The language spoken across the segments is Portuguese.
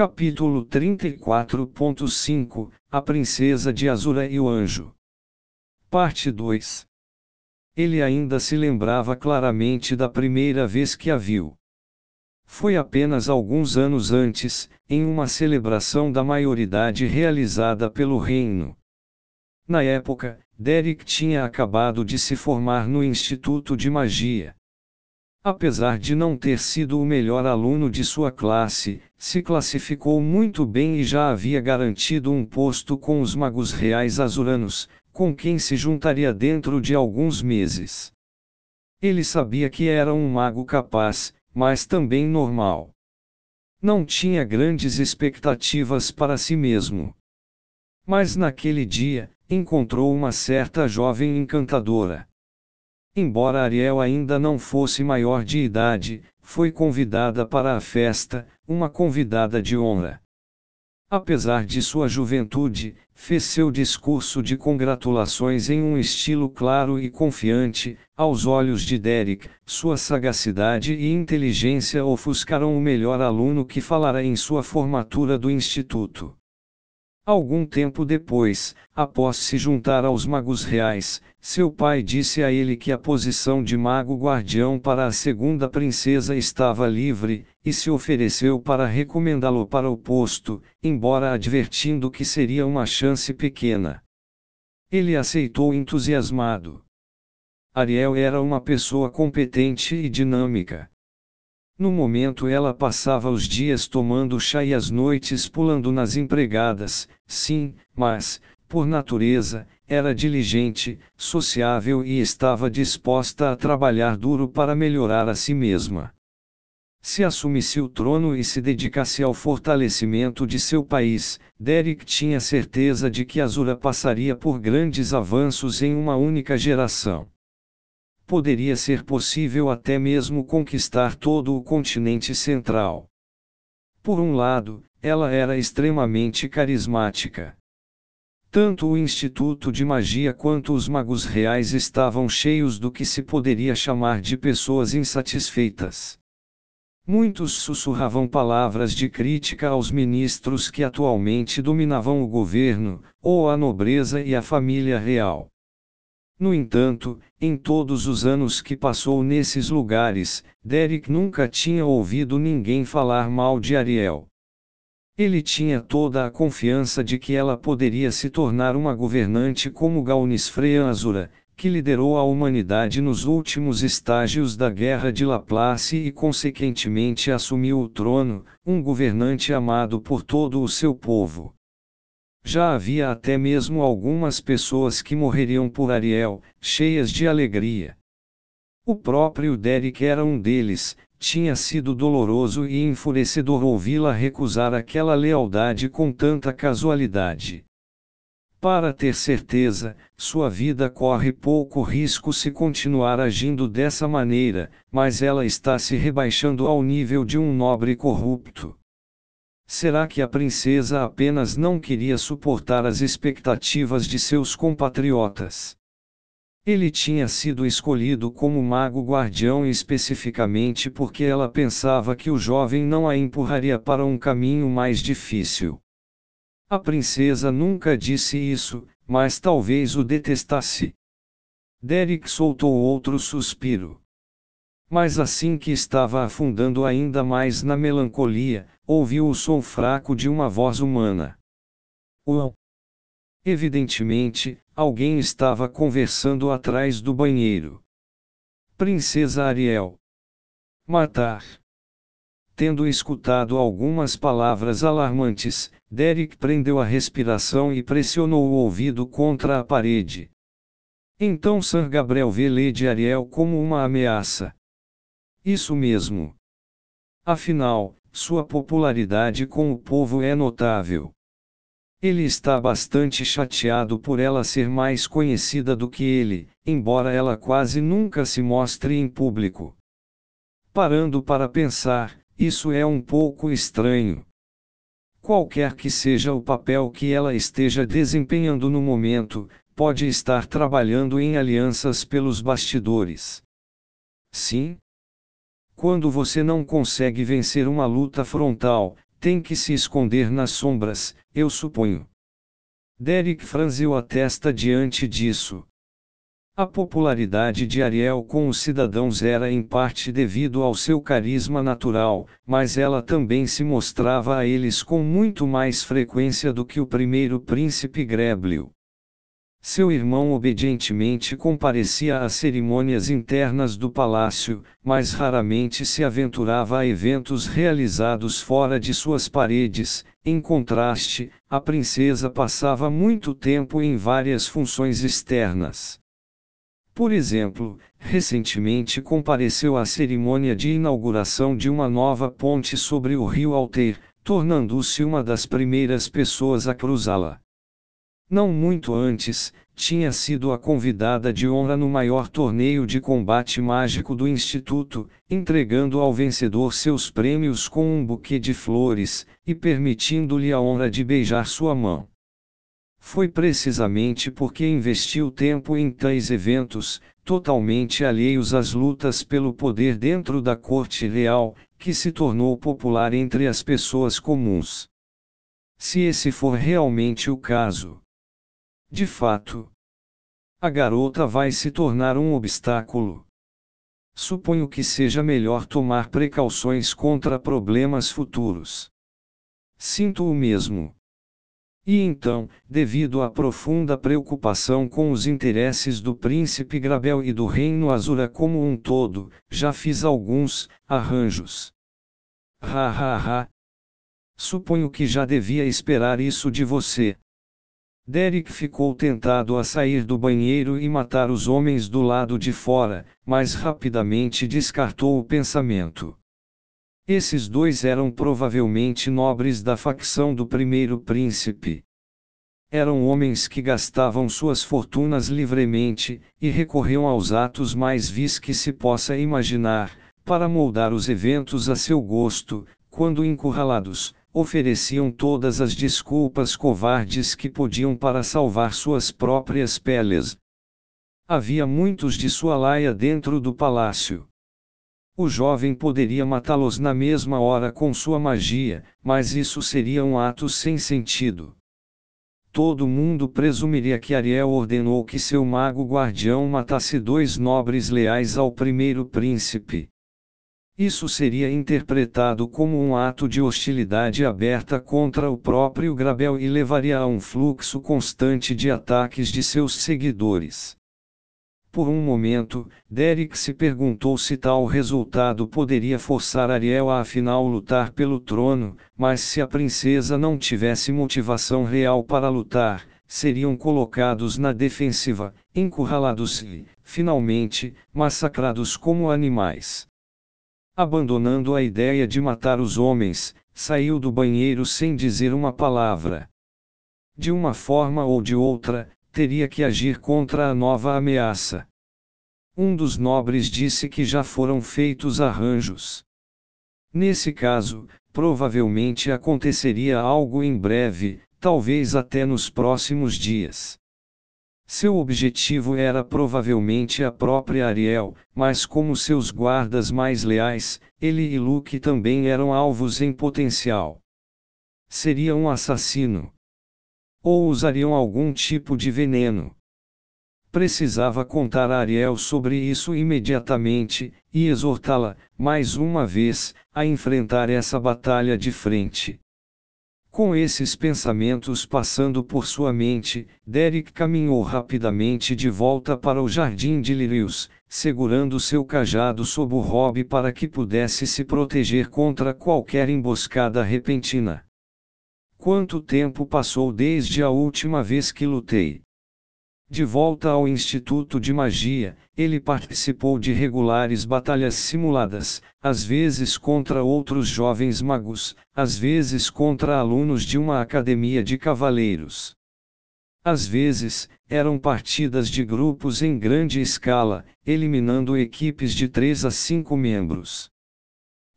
Capítulo 34.5 A Princesa de Azura e o Anjo. Parte 2 Ele ainda se lembrava claramente da primeira vez que a viu. Foi apenas alguns anos antes, em uma celebração da maioridade realizada pelo reino. Na época, Derek tinha acabado de se formar no Instituto de Magia. Apesar de não ter sido o melhor aluno de sua classe, se classificou muito bem e já havia garantido um posto com os magos reais azuranos, com quem se juntaria dentro de alguns meses. Ele sabia que era um mago capaz, mas também normal. Não tinha grandes expectativas para si mesmo. Mas naquele dia, encontrou uma certa jovem encantadora. Embora Ariel ainda não fosse maior de idade, foi convidada para a festa, uma convidada de honra. Apesar de sua juventude, fez seu discurso de congratulações em um estilo claro e confiante, aos olhos de Derek, sua sagacidade e inteligência ofuscaram o melhor aluno que falara em sua formatura do instituto. Algum tempo depois, após se juntar aos magos reais, seu pai disse a ele que a posição de mago guardião para a segunda princesa estava livre, e se ofereceu para recomendá-lo para o posto, embora advertindo que seria uma chance pequena. Ele aceitou entusiasmado. Ariel era uma pessoa competente e dinâmica. No momento ela passava os dias tomando chá e as noites pulando nas empregadas, sim, mas, por natureza, era diligente, sociável e estava disposta a trabalhar duro para melhorar a si mesma. Se assumisse o trono e se dedicasse ao fortalecimento de seu país, Derek tinha certeza de que Azura passaria por grandes avanços em uma única geração poderia ser possível até mesmo conquistar todo o continente central. Por um lado, ela era extremamente carismática. Tanto o Instituto de Magia quanto os magos reais estavam cheios do que se poderia chamar de pessoas insatisfeitas. Muitos sussurravam palavras de crítica aos ministros que atualmente dominavam o governo, ou a nobreza e a família real. No entanto, em todos os anos que passou nesses lugares, Derek nunca tinha ouvido ninguém falar mal de Ariel. Ele tinha toda a confiança de que ela poderia se tornar uma governante como Gaunis Freya Azura, que liderou a humanidade nos últimos estágios da Guerra de Laplace e consequentemente assumiu o trono, um governante amado por todo o seu povo. Já havia até mesmo algumas pessoas que morreriam por Ariel, cheias de alegria. O próprio Derek era um deles, tinha sido doloroso e enfurecedor ouvi-la recusar aquela lealdade com tanta casualidade. Para ter certeza, sua vida corre pouco risco se continuar agindo dessa maneira, mas ela está se rebaixando ao nível de um nobre corrupto. Será que a princesa apenas não queria suportar as expectativas de seus compatriotas? Ele tinha sido escolhido como mago guardião especificamente porque ela pensava que o jovem não a empurraria para um caminho mais difícil. A princesa nunca disse isso, mas talvez o detestasse. Derek soltou outro suspiro. Mas assim que estava afundando ainda mais na melancolia, ouviu o som fraco de uma voz humana. Uau! Evidentemente, alguém estava conversando atrás do banheiro. Princesa Ariel. Matar. Tendo escutado algumas palavras alarmantes, Derek prendeu a respiração e pressionou o ouvido contra a parede. Então Sir Gabriel vê Lady Ariel como uma ameaça. Isso mesmo. Afinal, sua popularidade com o povo é notável. Ele está bastante chateado por ela ser mais conhecida do que ele, embora ela quase nunca se mostre em público. Parando para pensar, isso é um pouco estranho. Qualquer que seja o papel que ela esteja desempenhando no momento, pode estar trabalhando em alianças pelos bastidores. Sim, quando você não consegue vencer uma luta frontal, tem que se esconder nas sombras, eu suponho. Derek franziu a testa diante disso. A popularidade de Ariel com os cidadãos era em parte devido ao seu carisma natural, mas ela também se mostrava a eles com muito mais frequência do que o primeiro príncipe Greblio. Seu irmão obedientemente comparecia às cerimônias internas do palácio, mas raramente se aventurava a eventos realizados fora de suas paredes. Em contraste, a princesa passava muito tempo em várias funções externas. Por exemplo, recentemente compareceu à cerimônia de inauguração de uma nova ponte sobre o rio Alter, tornando-se uma das primeiras pessoas a cruzá-la. Não muito antes, tinha sido a convidada de honra no maior torneio de combate mágico do Instituto, entregando ao vencedor seus prêmios com um buquê de flores, e permitindo-lhe a honra de beijar sua mão. Foi precisamente porque investiu tempo em tais eventos, totalmente alheios às lutas pelo poder dentro da corte real, que se tornou popular entre as pessoas comuns. Se esse for realmente o caso. De fato, a garota vai se tornar um obstáculo. Suponho que seja melhor tomar precauções contra problemas futuros. Sinto o mesmo. E então, devido à profunda preocupação com os interesses do príncipe Grabel e do reino Azura como um todo, já fiz alguns arranjos. Ha ha ha. Suponho que já devia esperar isso de você. Derek ficou tentado a sair do banheiro e matar os homens do lado de fora, mas rapidamente descartou o pensamento. Esses dois eram provavelmente nobres da facção do primeiro príncipe. Eram homens que gastavam suas fortunas livremente, e recorriam aos atos mais vis que se possa imaginar, para moldar os eventos a seu gosto, quando encurralados, ofereciam todas as desculpas covardes que podiam para salvar suas próprias peles. Havia muitos de sua laia dentro do palácio. O jovem poderia matá-los na mesma hora com sua magia, mas isso seria um ato sem sentido. Todo mundo presumiria que Ariel ordenou que seu mago guardião matasse dois nobres leais ao primeiro príncipe. Isso seria interpretado como um ato de hostilidade aberta contra o próprio Grabel e levaria a um fluxo constante de ataques de seus seguidores. Por um momento, Derek se perguntou se tal resultado poderia forçar Ariel a afinal lutar pelo trono, mas se a princesa não tivesse motivação real para lutar, seriam colocados na defensiva, encurralados e, finalmente, massacrados como animais. Abandonando a ideia de matar os homens, saiu do banheiro sem dizer uma palavra. De uma forma ou de outra, teria que agir contra a nova ameaça. Um dos nobres disse que já foram feitos arranjos. Nesse caso, provavelmente aconteceria algo em breve, talvez até nos próximos dias. Seu objetivo era provavelmente a própria Ariel, mas como seus guardas mais leais, ele e Luke também eram alvos em potencial. Seria um assassino. Ou usariam algum tipo de veneno. Precisava contar a Ariel sobre isso imediatamente, e exortá-la, mais uma vez, a enfrentar essa batalha de frente. Com esses pensamentos passando por sua mente, Derek caminhou rapidamente de volta para o jardim de lírios, segurando seu cajado sob o robe para que pudesse se proteger contra qualquer emboscada repentina. Quanto tempo passou desde a última vez que lutei? De volta ao Instituto de Magia, ele participou de regulares batalhas simuladas, às vezes contra outros jovens magos, às vezes contra alunos de uma academia de cavaleiros. Às vezes, eram partidas de grupos em grande escala, eliminando equipes de 3 a 5 membros.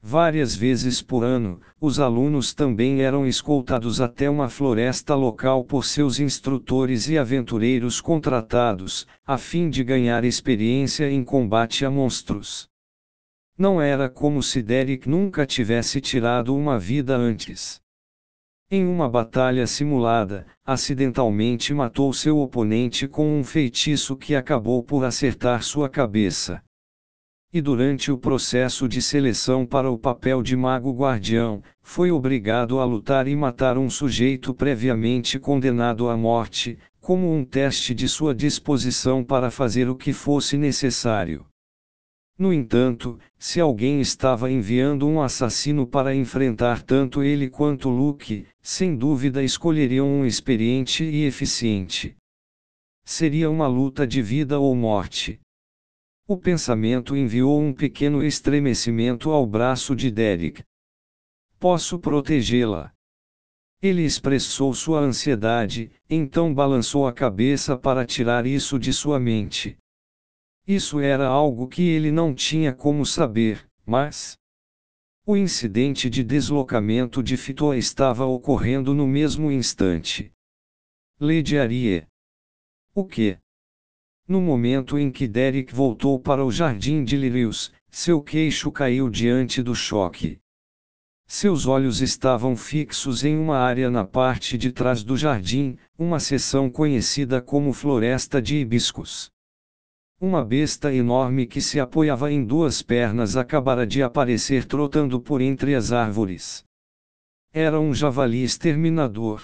Várias vezes por ano, os alunos também eram escoltados até uma floresta local por seus instrutores e aventureiros contratados, a fim de ganhar experiência em combate a monstros. Não era como se Derek nunca tivesse tirado uma vida antes. Em uma batalha simulada, acidentalmente matou seu oponente com um feitiço que acabou por acertar sua cabeça. E durante o processo de seleção para o papel de mago guardião, foi obrigado a lutar e matar um sujeito previamente condenado à morte, como um teste de sua disposição para fazer o que fosse necessário. No entanto, se alguém estava enviando um assassino para enfrentar tanto ele quanto Luke, sem dúvida escolheriam um experiente e eficiente. Seria uma luta de vida ou morte. O pensamento enviou um pequeno estremecimento ao braço de Derek. Posso protegê-la. Ele expressou sua ansiedade, então balançou a cabeça para tirar isso de sua mente. Isso era algo que ele não tinha como saber, mas. O incidente de deslocamento de Fitoa estava ocorrendo no mesmo instante. Lady Arie. O que? No momento em que Derek voltou para o jardim de Lirius, seu queixo caiu diante do choque. Seus olhos estavam fixos em uma área na parte de trás do jardim, uma seção conhecida como Floresta de Hibiscos. Uma besta enorme que se apoiava em duas pernas acabara de aparecer trotando por entre as árvores. Era um javali exterminador.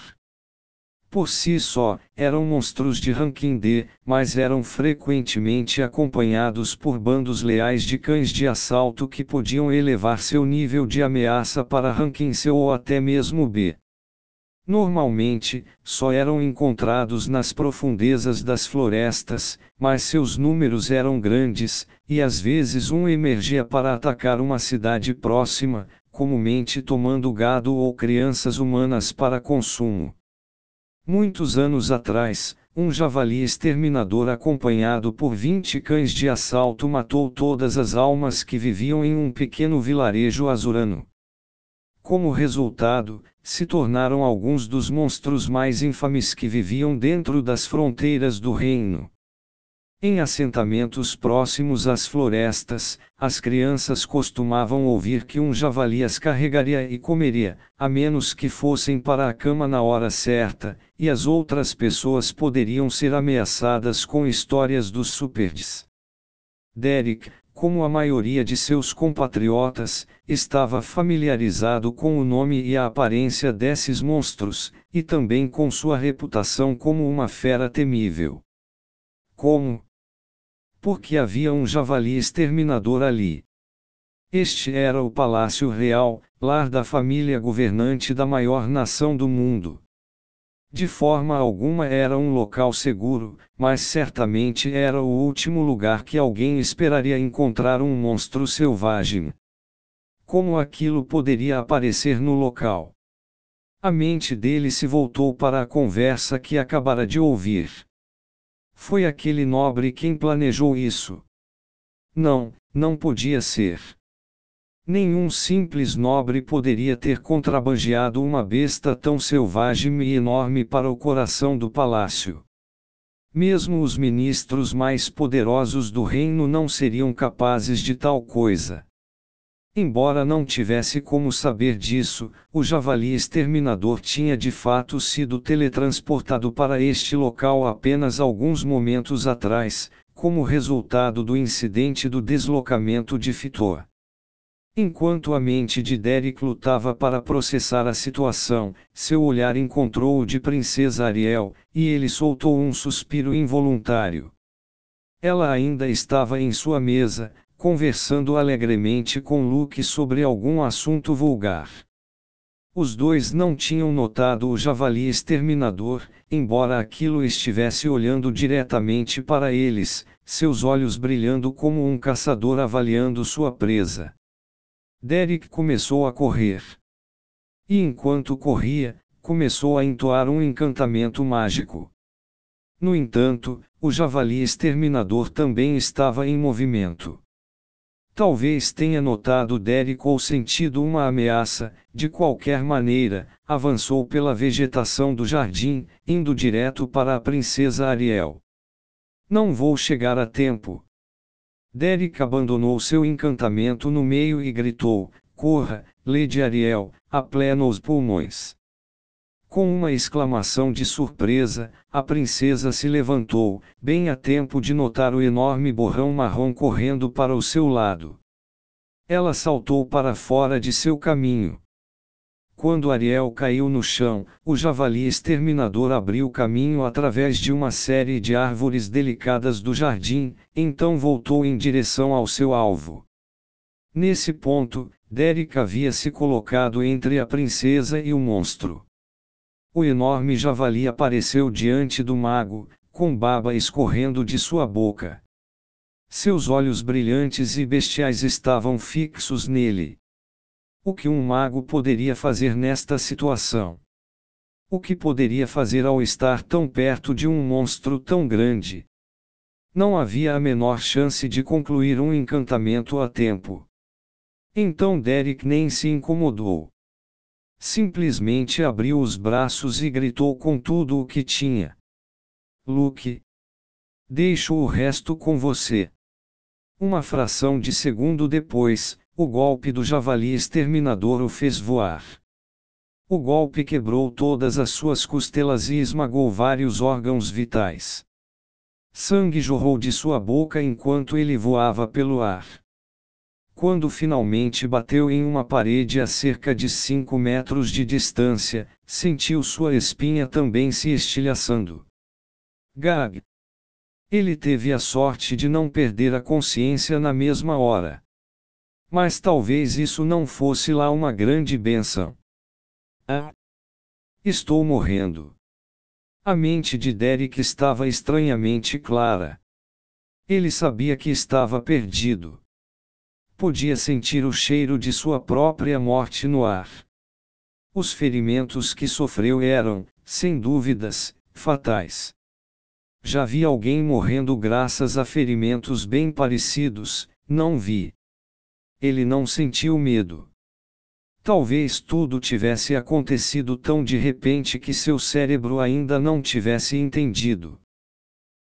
Por si só, eram monstros de ranking D, mas eram frequentemente acompanhados por bandos leais de cães de assalto que podiam elevar seu nível de ameaça para ranking C ou até mesmo B. Normalmente, só eram encontrados nas profundezas das florestas, mas seus números eram grandes, e às vezes um emergia para atacar uma cidade próxima, comumente tomando gado ou crianças humanas para consumo. Muitos anos atrás, um javali exterminador acompanhado por 20 cães de assalto matou todas as almas que viviam em um pequeno vilarejo azurano. Como resultado, se tornaram alguns dos monstros mais infames que viviam dentro das fronteiras do reino. Em assentamentos próximos às florestas, as crianças costumavam ouvir que um javali as carregaria e comeria, a menos que fossem para a cama na hora certa, e as outras pessoas poderiam ser ameaçadas com histórias dos superdes. Derek, como a maioria de seus compatriotas, estava familiarizado com o nome e a aparência desses monstros, e também com sua reputação como uma fera temível. Como? Porque havia um javali exterminador ali. Este era o Palácio Real, lar da família governante da maior nação do mundo. De forma alguma era um local seguro, mas certamente era o último lugar que alguém esperaria encontrar um monstro selvagem. Como aquilo poderia aparecer no local? A mente dele se voltou para a conversa que acabara de ouvir. Foi aquele nobre quem planejou isso. Não, não podia ser. Nenhum simples nobre poderia ter contrabandeado uma besta tão selvagem e enorme para o coração do palácio. Mesmo os ministros mais poderosos do reino não seriam capazes de tal coisa. Embora não tivesse como saber disso, o javali exterminador tinha de fato sido teletransportado para este local apenas alguns momentos atrás, como resultado do incidente do deslocamento de Fitor. Enquanto a mente de Derek lutava para processar a situação, seu olhar encontrou o de Princesa Ariel, e ele soltou um suspiro involuntário. Ela ainda estava em sua mesa, conversando alegremente com Luke sobre algum assunto vulgar. Os dois não tinham notado o javali exterminador, embora aquilo estivesse olhando diretamente para eles, seus olhos brilhando como um caçador avaliando sua presa. Derek começou a correr. E enquanto corria, começou a entoar um encantamento mágico. No entanto, o javali exterminador também estava em movimento. Talvez tenha notado Derek ou sentido uma ameaça, de qualquer maneira, avançou pela vegetação do jardim, indo direto para a princesa Ariel. Não vou chegar a tempo. Derek abandonou seu encantamento no meio e gritou: Corra, Lady Ariel, a pleno os pulmões. Com uma exclamação de surpresa, a princesa se levantou, bem a tempo de notar o enorme borrão marrom correndo para o seu lado. Ela saltou para fora de seu caminho. Quando Ariel caiu no chão, o javali exterminador abriu caminho através de uma série de árvores delicadas do jardim, então voltou em direção ao seu alvo. Nesse ponto, Derek havia se colocado entre a princesa e o monstro. O enorme javali apareceu diante do mago, com baba escorrendo de sua boca. Seus olhos brilhantes e bestiais estavam fixos nele. O que um mago poderia fazer nesta situação? O que poderia fazer ao estar tão perto de um monstro tão grande? Não havia a menor chance de concluir um encantamento a tempo. Então Derek nem se incomodou. Simplesmente abriu os braços e gritou com tudo o que tinha. Luke. Deixo o resto com você. Uma fração de segundo depois, o golpe do javali exterminador o fez voar. O golpe quebrou todas as suas costelas e esmagou vários órgãos vitais. Sangue jorrou de sua boca enquanto ele voava pelo ar. Quando finalmente bateu em uma parede a cerca de 5 metros de distância, sentiu sua espinha também se estilhaçando. Gag! Ele teve a sorte de não perder a consciência na mesma hora. Mas talvez isso não fosse lá uma grande benção. Ah! Estou morrendo. A mente de Derek estava estranhamente clara. Ele sabia que estava perdido podia sentir o cheiro de sua própria morte no ar. Os ferimentos que sofreu eram, sem dúvidas, fatais. Já vi alguém morrendo graças a ferimentos bem parecidos, não vi. Ele não sentiu medo. Talvez tudo tivesse acontecido tão de repente que seu cérebro ainda não tivesse entendido.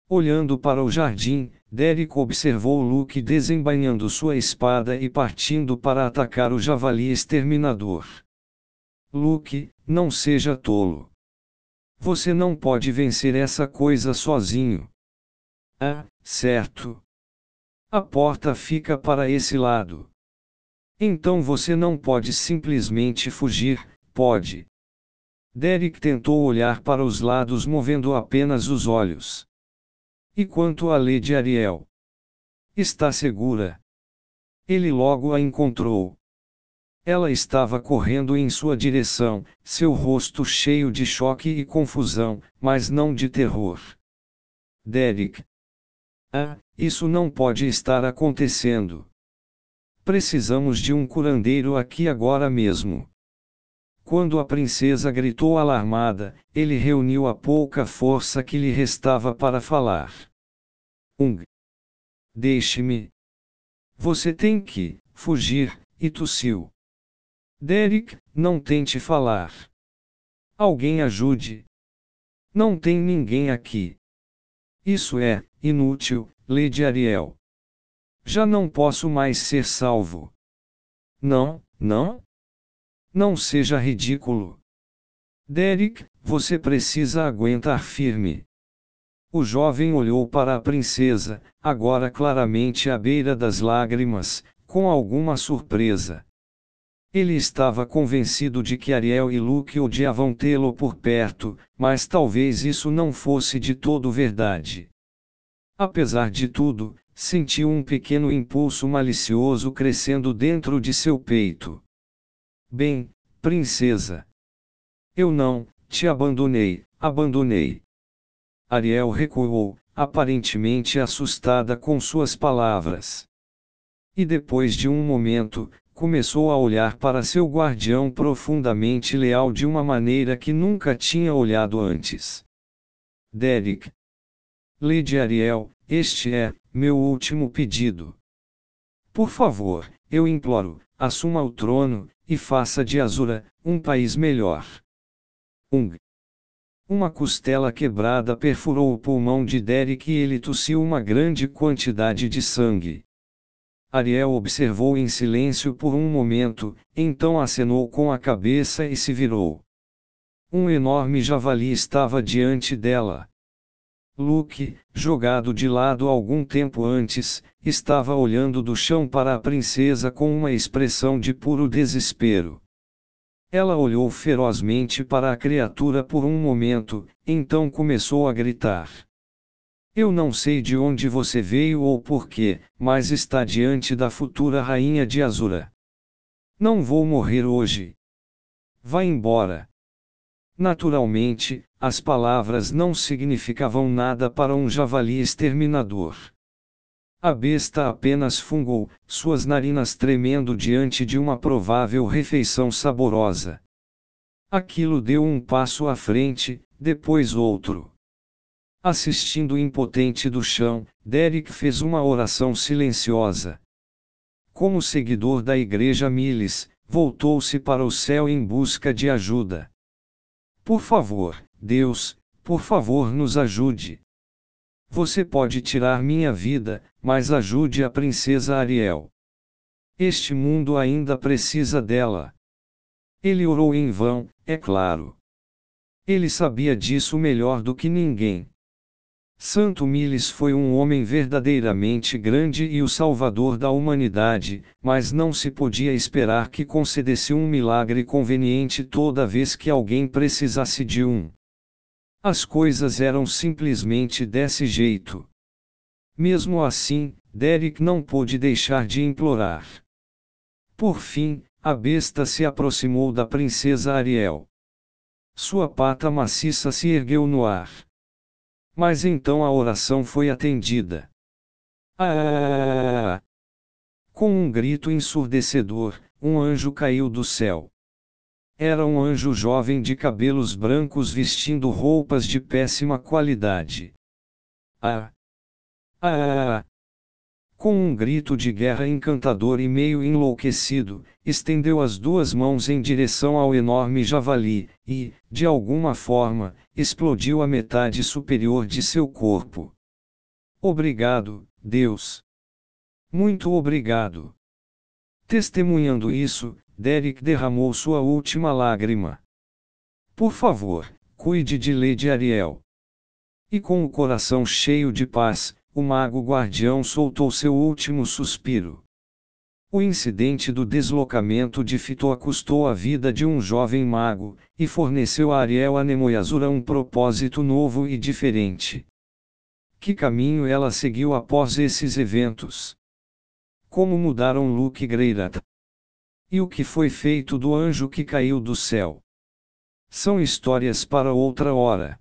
Olhando para o jardim, Derek observou Luke desembainhando sua espada e partindo para atacar o javali exterminador. Luke, não seja tolo. Você não pode vencer essa coisa sozinho. Ah, certo. A porta fica para esse lado. Então você não pode simplesmente fugir, pode. Derek tentou olhar para os lados movendo apenas os olhos. E quanto à Lady Ariel? Está segura. Ele logo a encontrou. Ela estava correndo em sua direção, seu rosto cheio de choque e confusão, mas não de terror. Derek. Ah, isso não pode estar acontecendo. Precisamos de um curandeiro aqui agora mesmo. Quando a princesa gritou alarmada, ele reuniu a pouca força que lhe restava para falar. Ung. Deixe-me. Você tem que fugir, e tossiu. Derek, não tente falar. Alguém ajude. Não tem ninguém aqui. Isso é, inútil, Lady Ariel. Já não posso mais ser salvo. Não, não? Não seja ridículo. Derek, você precisa aguentar firme. O jovem olhou para a princesa, agora claramente à beira das lágrimas, com alguma surpresa. Ele estava convencido de que Ariel e Luke odiavam tê-lo por perto, mas talvez isso não fosse de todo verdade. Apesar de tudo, sentiu um pequeno impulso malicioso crescendo dentro de seu peito. Bem, princesa. Eu não, te abandonei, abandonei. Ariel recuou, aparentemente assustada com suas palavras. E depois de um momento, começou a olhar para seu guardião profundamente leal de uma maneira que nunca tinha olhado antes. Derek. Lady Ariel, este é, meu último pedido. Por favor, eu imploro, assuma o trono, e faça de Azura, um país melhor. Ung. Uma costela quebrada perfurou o pulmão de Derek e ele tossiu uma grande quantidade de sangue. Ariel observou em silêncio por um momento, então acenou com a cabeça e se virou. Um enorme javali estava diante dela. Luke, jogado de lado algum tempo antes, estava olhando do chão para a princesa com uma expressão de puro desespero. Ela olhou ferozmente para a criatura por um momento, então começou a gritar. Eu não sei de onde você veio ou porquê, mas está diante da futura rainha de Azura. Não vou morrer hoje. Vá embora. Naturalmente, as palavras não significavam nada para um javali exterminador. A besta apenas fungou, suas narinas tremendo diante de uma provável refeição saborosa. Aquilo deu um passo à frente, depois outro. Assistindo impotente do chão, Derek fez uma oração silenciosa. Como seguidor da Igreja Miles, voltou-se para o céu em busca de ajuda. Por favor, Deus, por favor, nos ajude. Você pode tirar minha vida, mas ajude a princesa Ariel. Este mundo ainda precisa dela. Ele orou em vão, é claro. Ele sabia disso melhor do que ninguém. Santo Miles foi um homem verdadeiramente grande e o salvador da humanidade, mas não se podia esperar que concedesse um milagre conveniente toda vez que alguém precisasse de um. As coisas eram simplesmente desse jeito. Mesmo assim, Derek não pôde deixar de implorar. Por fim, a besta se aproximou da princesa Ariel. Sua pata maciça se ergueu no ar. Mas então a oração foi atendida. Ah! Com um grito ensurdecedor, um anjo caiu do céu. Era um anjo jovem de cabelos brancos vestindo roupas de péssima qualidade. Ah! Ah! Com um grito de guerra encantador e meio enlouquecido, estendeu as duas mãos em direção ao enorme javali, e, de alguma forma, explodiu a metade superior de seu corpo. Obrigado, Deus. Muito obrigado. Testemunhando isso, Derek derramou sua última lágrima. Por favor, cuide de Lady Ariel. E com o coração cheio de paz, o mago guardião soltou seu último suspiro. O incidente do deslocamento de Fitoa custou a vida de um jovem mago, e forneceu a Ariel Anemoyazura um propósito novo e diferente. Que caminho ela seguiu após esses eventos? Como mudaram Luke Greirat? E o que foi feito do anjo que caiu do céu? São histórias para outra hora.